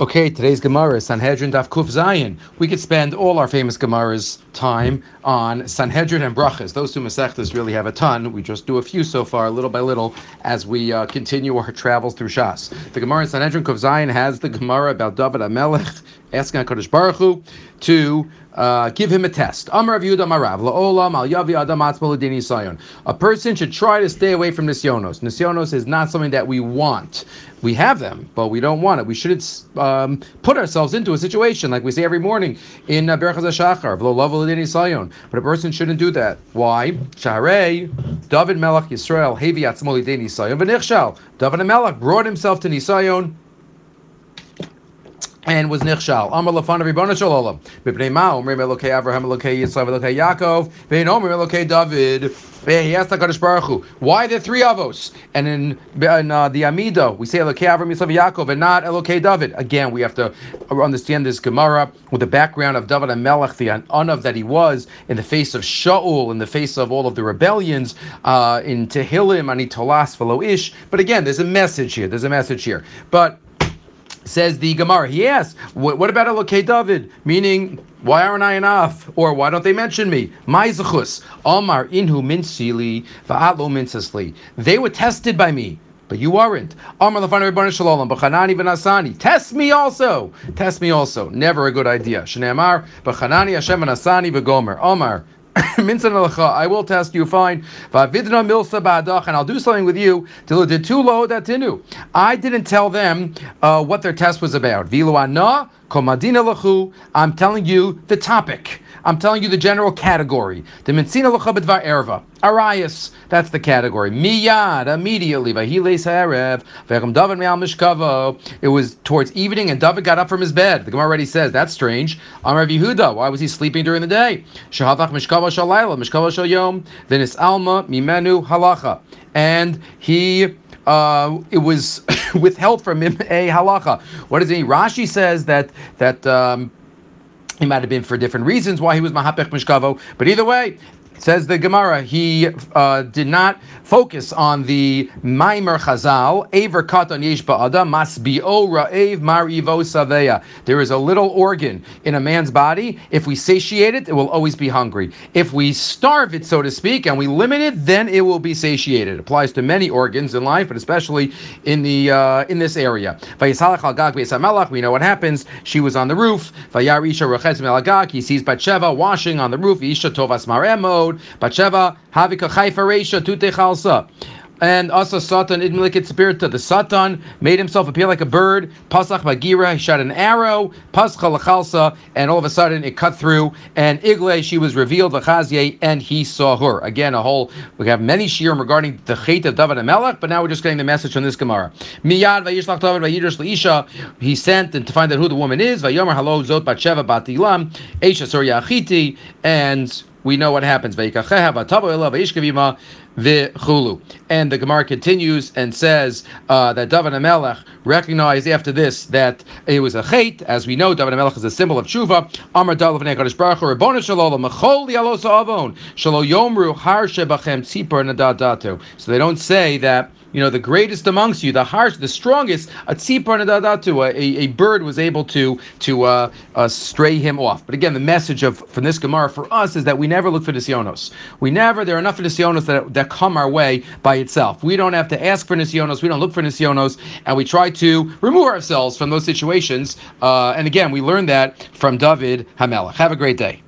Okay, today's Gemara Sanhedrin Daf Kuf Zayin. We could spend all our famous Gemara's time on Sanhedrin and Brachas. Those two Masechtas really have a ton. We just do a few so far, little by little, as we uh, continue our travels through Shas. The Gemara in Sanhedrin Kuf Zayin has the Gemara about David Amelech asking HaKadosh Baruch Hu to uh, give him a test. A person should try to stay away from Nisyonos. Nisyonos is not something that we want. We have them, but we don't want it. We shouldn't um, put ourselves into a situation like we say every morning in uh, Berachas HaShachar. But a person shouldn't do that. Why? Shaharei, David Melech Yisrael, Hevi Atzmaludini Sayon, V'nichshal. David Melech brought himself to Nisayon and was nichshal. Amar lafan ribona shalom. Mipnei ma omrim elokei Avraham elokei Yitzchak elokei Yaakov. Vein omrim elokei David. He asked HaKadosh Baruch Hu, why the three avos? And in, in uh, the Amida, we say Elokei Avraham Yitzchak Yaakov and not Elokei David. Again, we have to understand this Gemara with the background of David and Melech, the Anav that he was in the face of Shaul, in the face of all of the rebellions, uh, in Tehillim, Anitolas, Velo Ish. But again, there's a message here. There's a message here. But Says the Gemara. He asks, what, what about Elokei David? Meaning, why aren't I enough? Or why don't they mention me? My zechus, Omar inhu minsili va'atlo minsasli. They were tested by me. But you aren't. Amar lefanu rebbeinu shalom, b'chanani v'nasani. Test me also. Test me also. Never a good idea. Shneamar, b'chanani Hashem v'nasani v'gomer. Omar, I will test you fine. And I'll do something with you. I didn't tell them uh, what their test was about. I'm telling you the topic. I'm telling you the general category. The Mitzina Lachabedvar Erva. Arias, that's the category. Miyad, immediately. Vahiles Harev, Vecham David Me'al Mishkavo. It was towards evening and David got up from his bed. The Gemara already says, that's strange. Amar Yehuda, why was he sleeping during the day? Shahavach Mishkavo Shalayla, Mishkavo Shalyom, Venis Alma, Mimenu Halacha. And he uh, it was withheld from him a halacha. What does it mean? Rashi says that that um, it might have been for different reasons why he was mahapech mishkavo, but either way, Says the Gemara, he uh, did not focus on the Maimer Chazal, Aver Katan Yesh Ba'ada, Masbi'o Ra'ev Marivo Saveya. There is a little organ in a man's body. If we satiate it, it will always be hungry. If we starve it, so to speak, and we limit it, then it will be satiated. It applies to many organs in life, but especially in the uh, in this area. We know what happens. She was on the roof. He sees Batsheva washing on the roof. Isha Tovas Maremo road. Batsheva Havika Chaifa Reisha Tute Chalsa. And also Satan Idmilikit Spirita. The Satan made himself appear like a bird. Pasach Bagira, he shot an arrow. Pascha Lachalsa, and all of a sudden it cut through. And Igle, she was revealed, Vachazye, and he saw her. Again, a whole, we have many shirim regarding the Chait of David and Melech, but now we're just getting the message from this Gemara. Miyad Vayishlach David Vayidrash Leisha, he sent and to find out who the woman is. Vayomer Halo Zot Batsheva Batilam, Esha Surya Achiti, and we know what happens. And the Gemara continues and says uh, that David Amelech recognized after this that it was a chait. As we know, David Amelech is a symbol of tshuva. Amar Dalav Nekadosh Baruch Mechol Avon Yomru Har Shebachem Tzipor. So they don't say that you know, the greatest amongst you, the harsh, the strongest, a tzipar a, a bird was able to to uh, uh, stray him off. But again, the message of from this Gemara for us is that we never look for nisyonos. We never, there are enough nisyonos that, that come our way by itself. We don't have to ask for nisyonos, we don't look for nisyonos, and we try to remove ourselves from those situations. Uh, and again, we learned that from David Hamelech. Have a great day.